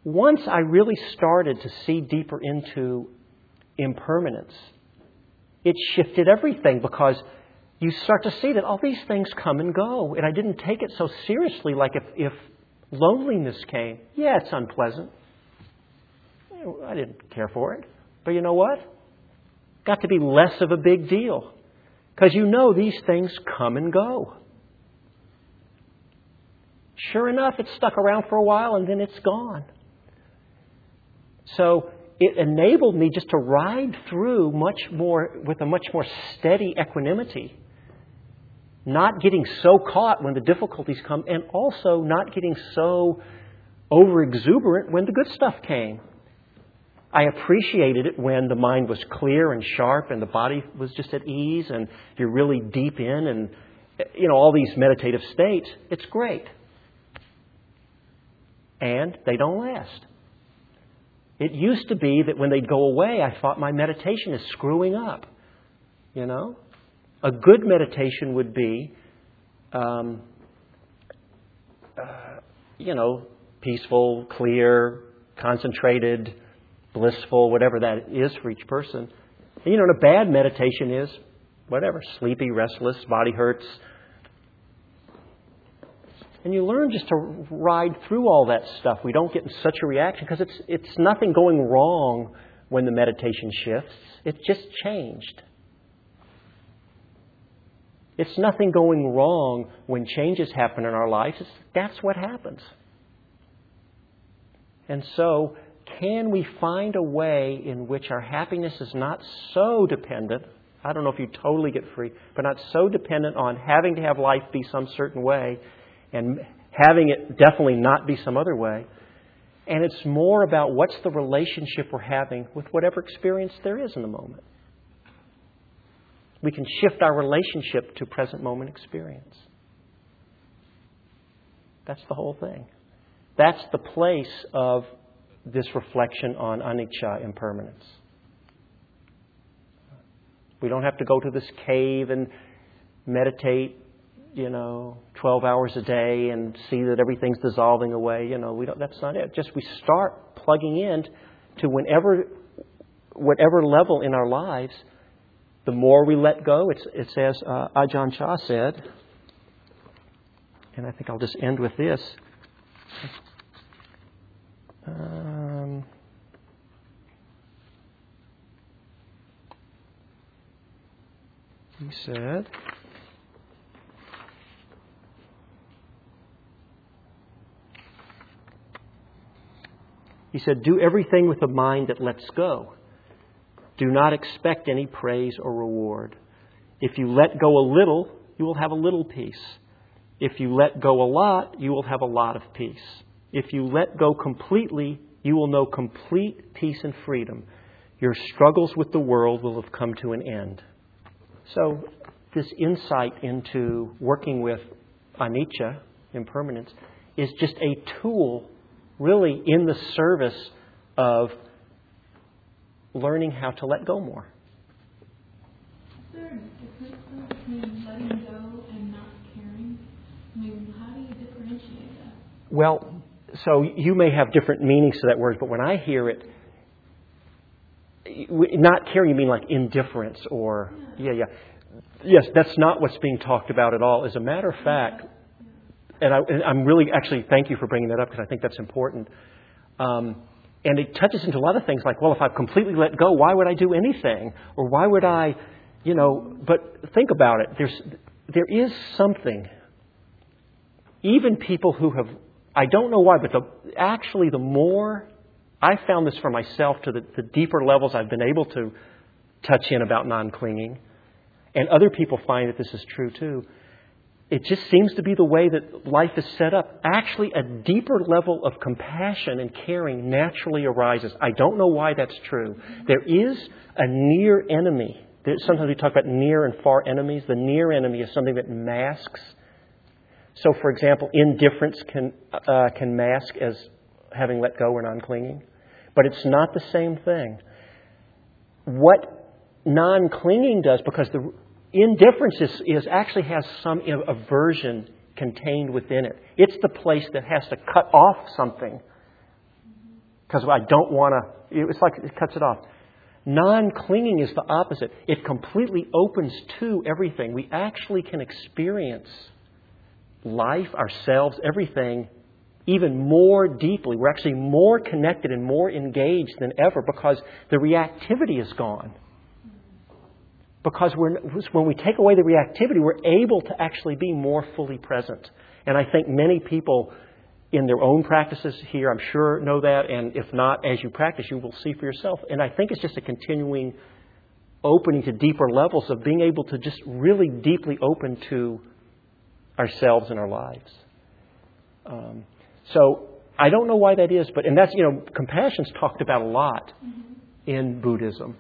[SPEAKER 1] Once I really started to see deeper into impermanence, it shifted everything because you start to see that all these things come and go. And I didn't take it so seriously like if, if loneliness came. Yeah, it's unpleasant. I didn't care for it. But you know what? Got to be less of a big deal. Because you know these things come and go. Sure enough, it stuck around for a while and then it's gone. So it enabled me just to ride through much more with a much more steady equanimity. Not getting so caught when the difficulties come, and also not getting so over exuberant when the good stuff came. I appreciated it when the mind was clear and sharp and the body was just at ease and you're really deep in and you know all these meditative states. It's great. And they don't last. It used to be that when they'd go away, I thought my meditation is screwing up. You know? A good meditation would be, um, uh, you know, peaceful, clear, concentrated, blissful, whatever that is for each person. And, you know, and a bad meditation is whatever, sleepy, restless, body hurts, and you learn just to ride through all that stuff. We don't get in such a reaction because it's, it's nothing going wrong when the meditation shifts. It's just changed. It's nothing going wrong when changes happen in our lives. It's, that's what happens. And so, can we find a way in which our happiness is not so dependent? I don't know if you totally get free, but not so dependent on having to have life be some certain way and having it definitely not be some other way. And it's more about what's the relationship we're having with whatever experience there is in the moment. We can shift our relationship to present moment experience. That's the whole thing. That's the place of this reflection on anicca, impermanence. We don't have to go to this cave and meditate you know, 12 hours a day and see that everything's dissolving away. You know, we don't, that's not it. Just we start plugging in to whenever, whatever level in our lives, the more we let go, it's, it's as uh, Ajahn Chah said, and I think I'll just end with this. Um, he said, He said, Do everything with a mind that lets go. Do not expect any praise or reward. If you let go a little, you will have a little peace. If you let go a lot, you will have a lot of peace. If you let go completely, you will know complete peace and freedom. Your struggles with the world will have come to an end. So, this insight into working with anicca, impermanence, is just a tool really in the service of learning how to let go more.
[SPEAKER 4] Is there a difference between letting go and not caring? I mean, how do you differentiate that?
[SPEAKER 1] Well, so you may have different meanings to that word, but when I hear it, not caring, you mean like indifference or, yeah, yeah. Yes, that's not what's being talked about at all. As a matter of fact, and, I, am really actually thank you for bringing that up because I think that's important. Um, and it touches into a lot of things like, well, if I've completely let go, why would I do anything? Or why would I, you know? But think about it. There's there is something. Even people who have, I don't know why, but the, actually, the more I found this for myself to the, the deeper levels I've been able to touch in about non clinging, and other people find that this is true too it just seems to be the way that life is set up. Actually, a deeper level of compassion and caring naturally arises. I don't know why that's true. There is a near enemy. Sometimes we talk about near and far enemies. The near enemy is something that masks So, for example, indifference can, uh, can mask as having let go or non clinging, but it's not the same thing. What non clinging does, because the indifference is, is actually has some aversion contained within it. It's the place that has to cut off something because I don't want to. It's like it cuts it off. Non clinging is the opposite. It completely opens to everything. We actually can experience life, ourselves, everything even more deeply. We're actually more connected and more engaged than ever because the reactivity is gone. Because when we take away the reactivity, we're able to actually be more fully present. And I think many people in their own practices here, I'm sure, know that. And if not, as you practice, you will see for yourself. And I think it's just a continuing opening to deeper levels of being able to just really deeply open to ourselves and our lives. Um, so I don't know why that is, but and that's you know compassion's talked about a lot mm-hmm. in Buddhism.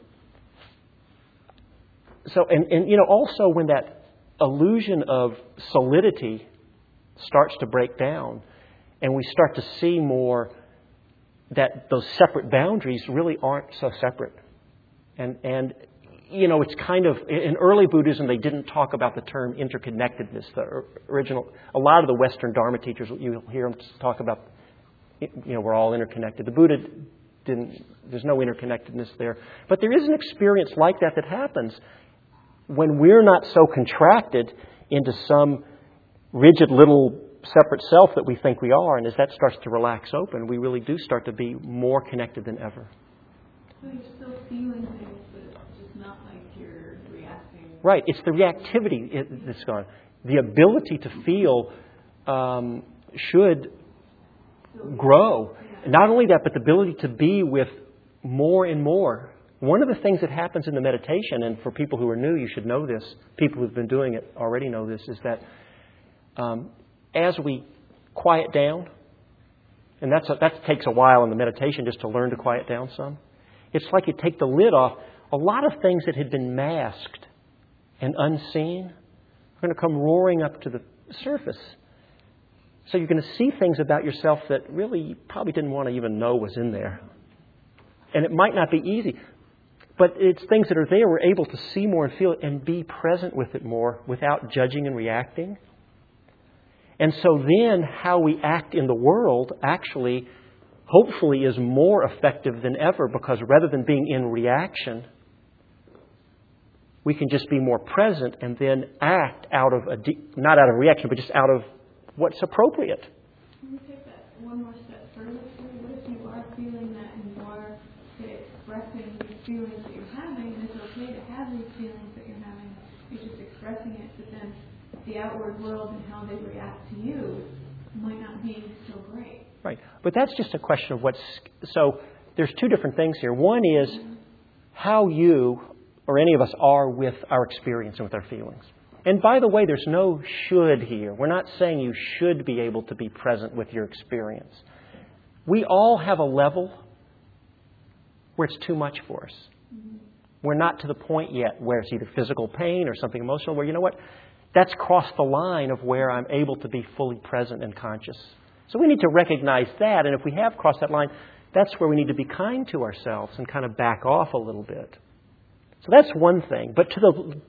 [SPEAKER 1] So and, and you know also when that illusion of solidity starts to break down, and we start to see more that those separate boundaries really aren't so separate, and and you know, it's kind of in early Buddhism they didn't talk about the term interconnectedness. The original, a lot of the Western Dharma teachers, you'll hear them talk about, you know, we're all interconnected. The Buddha didn't. There's no interconnectedness there, but there is an experience like that that happens when we're not so contracted into some rigid little separate self that we think we are, and as that starts to relax open, we really do start to be more connected than ever.
[SPEAKER 4] So you're still feeling
[SPEAKER 1] Right. It's the reactivity that's gone. The ability to feel um, should grow. Not only that, but the ability to be with more and more. One of the things that happens in the meditation, and for people who are new, you should know this, people who've been doing it already know this, is that um, as we quiet down, and that's a, that takes a while in the meditation just to learn to quiet down some, it's like you take the lid off. A lot of things that had been masked and unseen are going to come roaring up to the surface. So you're going to see things about yourself that really you probably didn't want to even know was in there. And it might not be easy, but it's things that are there. We're able to see more and feel it and be present with it more without judging and reacting. And so then how we act in the world actually, hopefully, is more effective than ever because rather than being in reaction, we can just be more present and then act out of a de- not out of reaction, but just out of what's appropriate.
[SPEAKER 4] Can we take that one more step further? What if you are feeling that and you are expressing these feelings that you're having, and it's okay to have these feelings that you're having, you're just expressing it, but then the outward world and how they react to you might not be so great.
[SPEAKER 1] Right. But that's just a question of what's. So there's two different things here. One is how you or any of us are with our experience and with our feelings. And by the way, there's no should here. We're not saying you should be able to be present with your experience. We all have a level where it's too much for us. We're not to the point yet where it's either physical pain or something emotional, where, you know what, that's crossed the line of where I'm able to be fully present and conscious. So we need to recognize that, and if we have crossed that line, that's where we need to be kind to ourselves and kind of back off a little bit. So that's one thing. But to the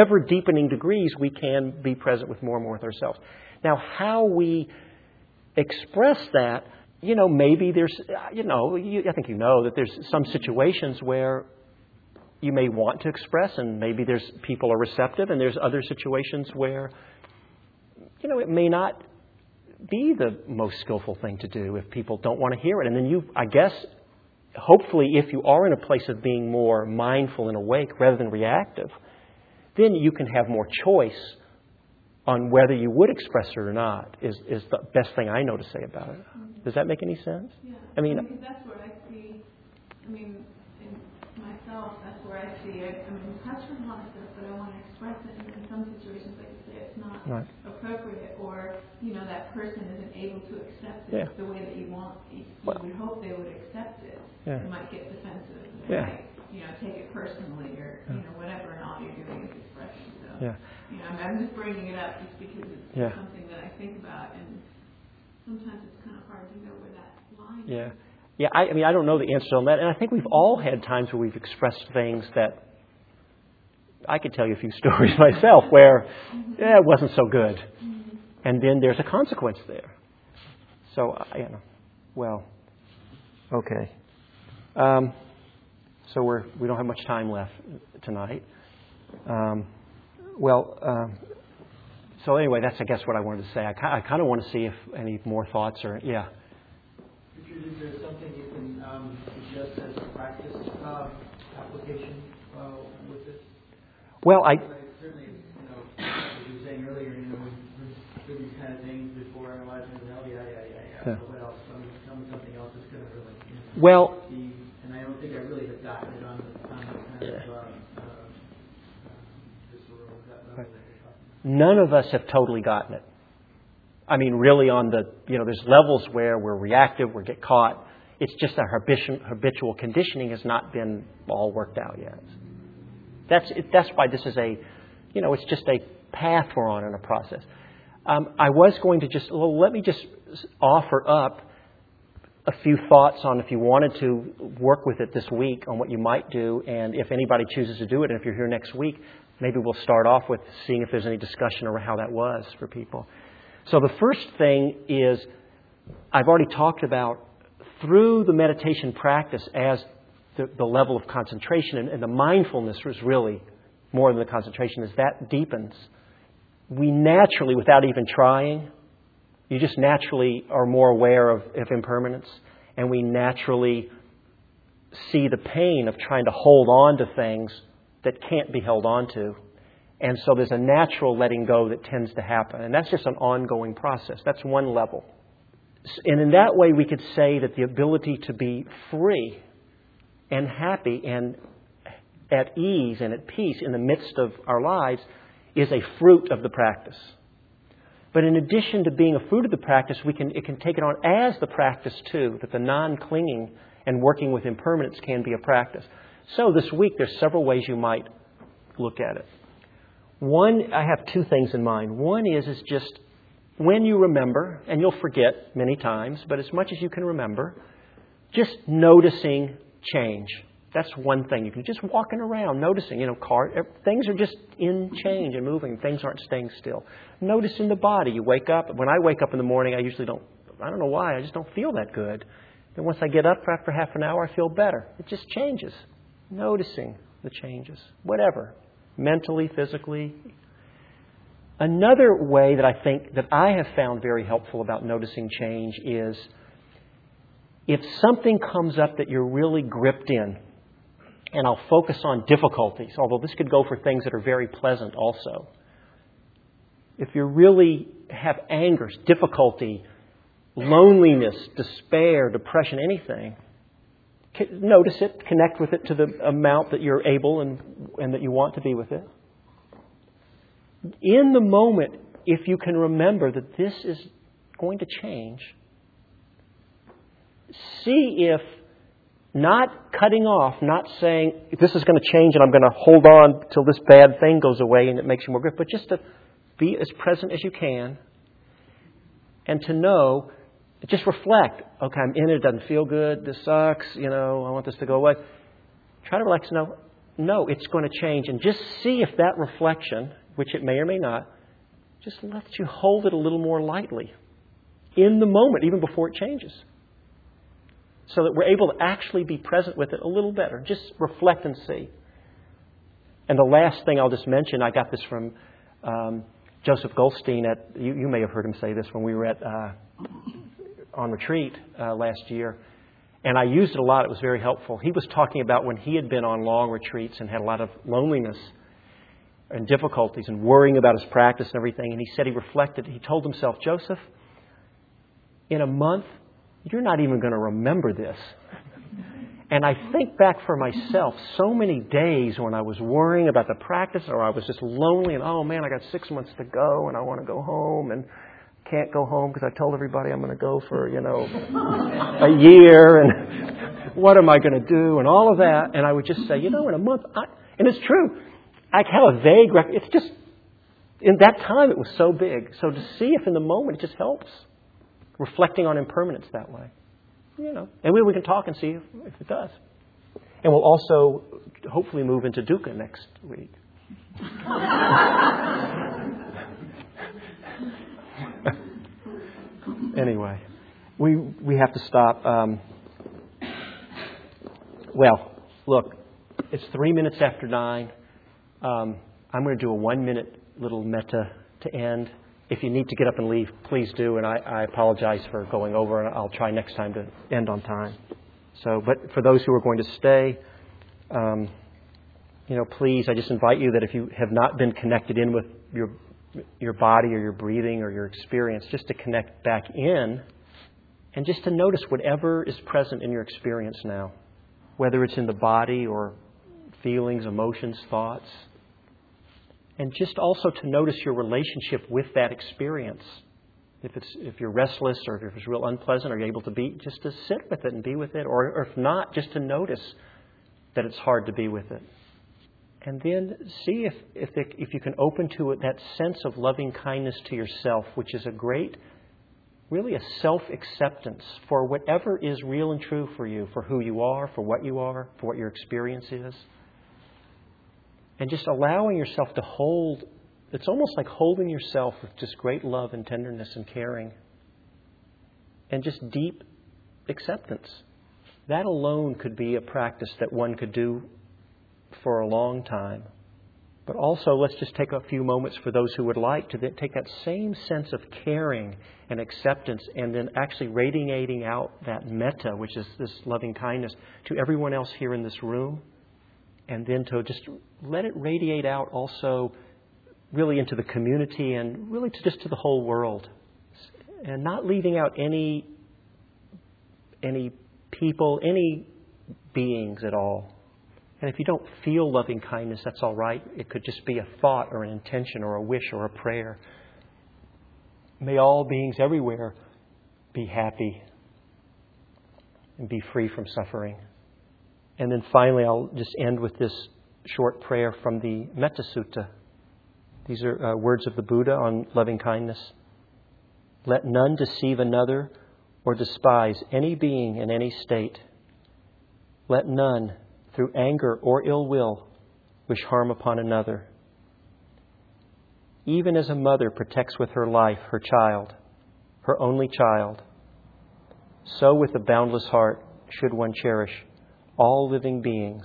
[SPEAKER 1] ever deepening degrees, we can be present with more and more with ourselves. Now, how we express that, you know, maybe there's, you know, you, I think you know that there's some situations where you may want to express, and maybe there's people are receptive, and there's other situations where, you know, it may not be the most skillful thing to do if people don't want to hear it. And then you, I guess, hopefully, if you are in a place of being more mindful and awake rather than reactive, then you can have more choice on whether you would express it or not, is, is the best thing I know to say about it. Does that make any sense?
[SPEAKER 4] Yeah.
[SPEAKER 1] I
[SPEAKER 4] mean, because that's where I see, I mean, in myself, that's where I see, I, I mean, touch on a lot of stuff, but I want to express it, and in some situations, like you say, it's not right. appropriate, or, you know, that person isn't able to accept it yeah. the way that you want, you, you well, would hope they would accept it yeah. you might get defensive. And yeah. Might, you know, take it personally or, yeah. you know, whatever, and all you're doing is expressing. So, yeah. you know, I'm, I'm just bringing it up just because it's yeah. something that I think about, and sometimes it's kind of hard to know where that line is.
[SPEAKER 1] Yeah. Yeah, I, I mean, I don't know the answer on that. And I think we've all had times where we've expressed things that I could tell you a few (laughs) stories myself where mm-hmm. yeah, it wasn't so good. Mm-hmm. And then there's a consequence there. So, uh, you know, well, okay. Um, so we're, we don't have much time left tonight. Um, well, um, so anyway, that's I guess what I wanted to say. I, I kind of want to see if any more thoughts or yeah.
[SPEAKER 5] Richard, is there something you can um, suggest as a practice um, application uh, with this?
[SPEAKER 1] Well, I.
[SPEAKER 5] Certainly, you know, as you were saying earlier, you know, we do these kind of things before analyzing the hell, yeah, yeah, yeah, yeah.
[SPEAKER 1] Yeah.
[SPEAKER 5] So what else? Tell me, tell me something else that's going to really. You know,
[SPEAKER 1] Well,
[SPEAKER 5] be, and I don't think I really have gotten it on the, on the kind
[SPEAKER 1] Yeah.
[SPEAKER 5] of uh, uh, uh, visceral gut level
[SPEAKER 1] Right.
[SPEAKER 5] that you're talking about.
[SPEAKER 1] None of us have totally gotten it. I mean, really, on the you know, there's levels where we're reactive, we get caught. It's just our habitual, conditioning has not been all worked out yet. That's that's why this is a, you know, it's just a path we're on in a process. Um, I was going to just well, let me just offer up a few thoughts on if you wanted to work with it this week on what you might do, and if anybody chooses to do it, and if you're here next week, maybe we'll start off with seeing if there's any discussion around how that was for people. So the first thing is I've already talked about through the meditation practice as the, the level of concentration and, and the mindfulness was really more than the concentration as that deepens. We naturally, without even trying, you just naturally are more aware of, of impermanence, and we naturally see the pain of trying to hold on to things that can't be held on to. And so there's a natural letting go that tends to happen. And that's just an ongoing process. That's one level. And in that way, we could say that the ability to be free and happy and at ease and at peace in the midst of our lives is a fruit of the practice. But in addition to being a fruit of the practice, we can, it can take it on as the practice too, that the non clinging and working with impermanence can be a practice. So this week, there's several ways you might look at it. One, I have two things in mind. One is, is just when you remember, and you'll forget many times, but as much as you can remember, just noticing change. That's one thing. You can just walking around, noticing, you know, car, eh, things are just in change and moving. Things aren't staying still. Noticing the body. You wake up. When I wake up in the morning, I usually don't, I don't know why, I just don't feel that good. Then once I get up after half an hour, I feel better. It just changes. Noticing the changes. Whatever. Mentally, physically. Another way that I think that I have found very helpful about noticing change is if something comes up that you're really gripped in, and I'll focus on difficulties, although this could go for things that are very pleasant also. If you really have angers, difficulty, loneliness, despair, depression, anything, notice it, connect with it to the amount that you're able and, and that you want to be with it. In the moment, if you can remember that this is going to change, see if not cutting off, not saying this is going to change and I'm going to hold on till this bad thing goes away and it makes you more grip, but just to be as present as you can and to know, just reflect. Okay, I'm in it, it doesn't feel good, this sucks, you know, I want this to go away. Try to relax. No, no, it's going to change. And just see if that reflection, which it may or may not, just lets you hold it a little more lightly in the moment, even before it changes so that we're able to actually be present with it a little better. Just reflect and see. And the last thing I'll just mention, I got this from um, Joseph Goldstein at, you, you, may have heard him say this when we were at, uh, on retreat uh, last year. And I used it a lot. It was very helpful. He was talking about when he had been on long retreats and had a lot of loneliness and difficulties and worrying about his practice and everything. And he said he reflected, he told himself, Joseph, in a month, you're not even going to remember this. And I think back for myself, so many days when I was worrying about the practice or I was just lonely and, oh man, I got six months to go and I want to go home and can't go home because I told everybody I'm going to go for, you know, a year and (laughs) what am I going to do and all of that. And I would just say, you know, in a month, I, and it's true. I have a vague, rec- it's just in that time, it was so big. So to see if in the moment, it just helps. Reflecting on impermanence that way. You know, and we, we can talk and see if, if it does. And we'll also hopefully move into dukkha next week. (laughs) anyway, we we have to stop. Um, well, look, it's three minutes after nine. Um, I'm going to do a one minute little metta to end. If you need to get up and leave, please do. And I, I apologize for going over, and I'll try next time to end on time. So, but for those who are going to stay, um, you know, please, I just invite you that if you have not been connected in with your your body or your breathing or your experience, just to connect back in, and just to notice whatever is present in your experience now, whether it's in the body or feelings, emotions, thoughts. And just also to notice your relationship with that experience. If it's if you're restless or if it's real unpleasant, are you able to be just to sit with it and be with it, or, or if not, just to notice that it's hard to be with it, and then see if if if you can open to it that sense of loving kindness to yourself, which is a great, really a self acceptance for whatever is real and true for you, for who you are, for what you are, for what your experience is and just allowing yourself to hold. It's almost like holding yourself with just great love and tenderness and caring and just deep acceptance. That alone could be a practice that one could do for a long time. But also, let's just take a few moments for those who would like to take that same sense of caring and acceptance and then actually radiating out that metta, which is this loving kindness, to everyone else here in this room. And then to just let it radiate out also really into the community and really to just to the whole world. And not leaving out any any people any beings at all and if you don't feel loving kindness that's all right it could just be a thought or an intention or a wish or a prayer may all beings everywhere be happy and be free from suffering and then finally, I'll just end with this short prayer from the Metta Sutta. These are uh, words of the Buddha on loving kindness. Let none deceive another or despise any being in any state. Let none, through anger or ill will, wish harm upon another. Even as a mother protects with her life her child, her only child, so with a boundless heart should one cherish all living beings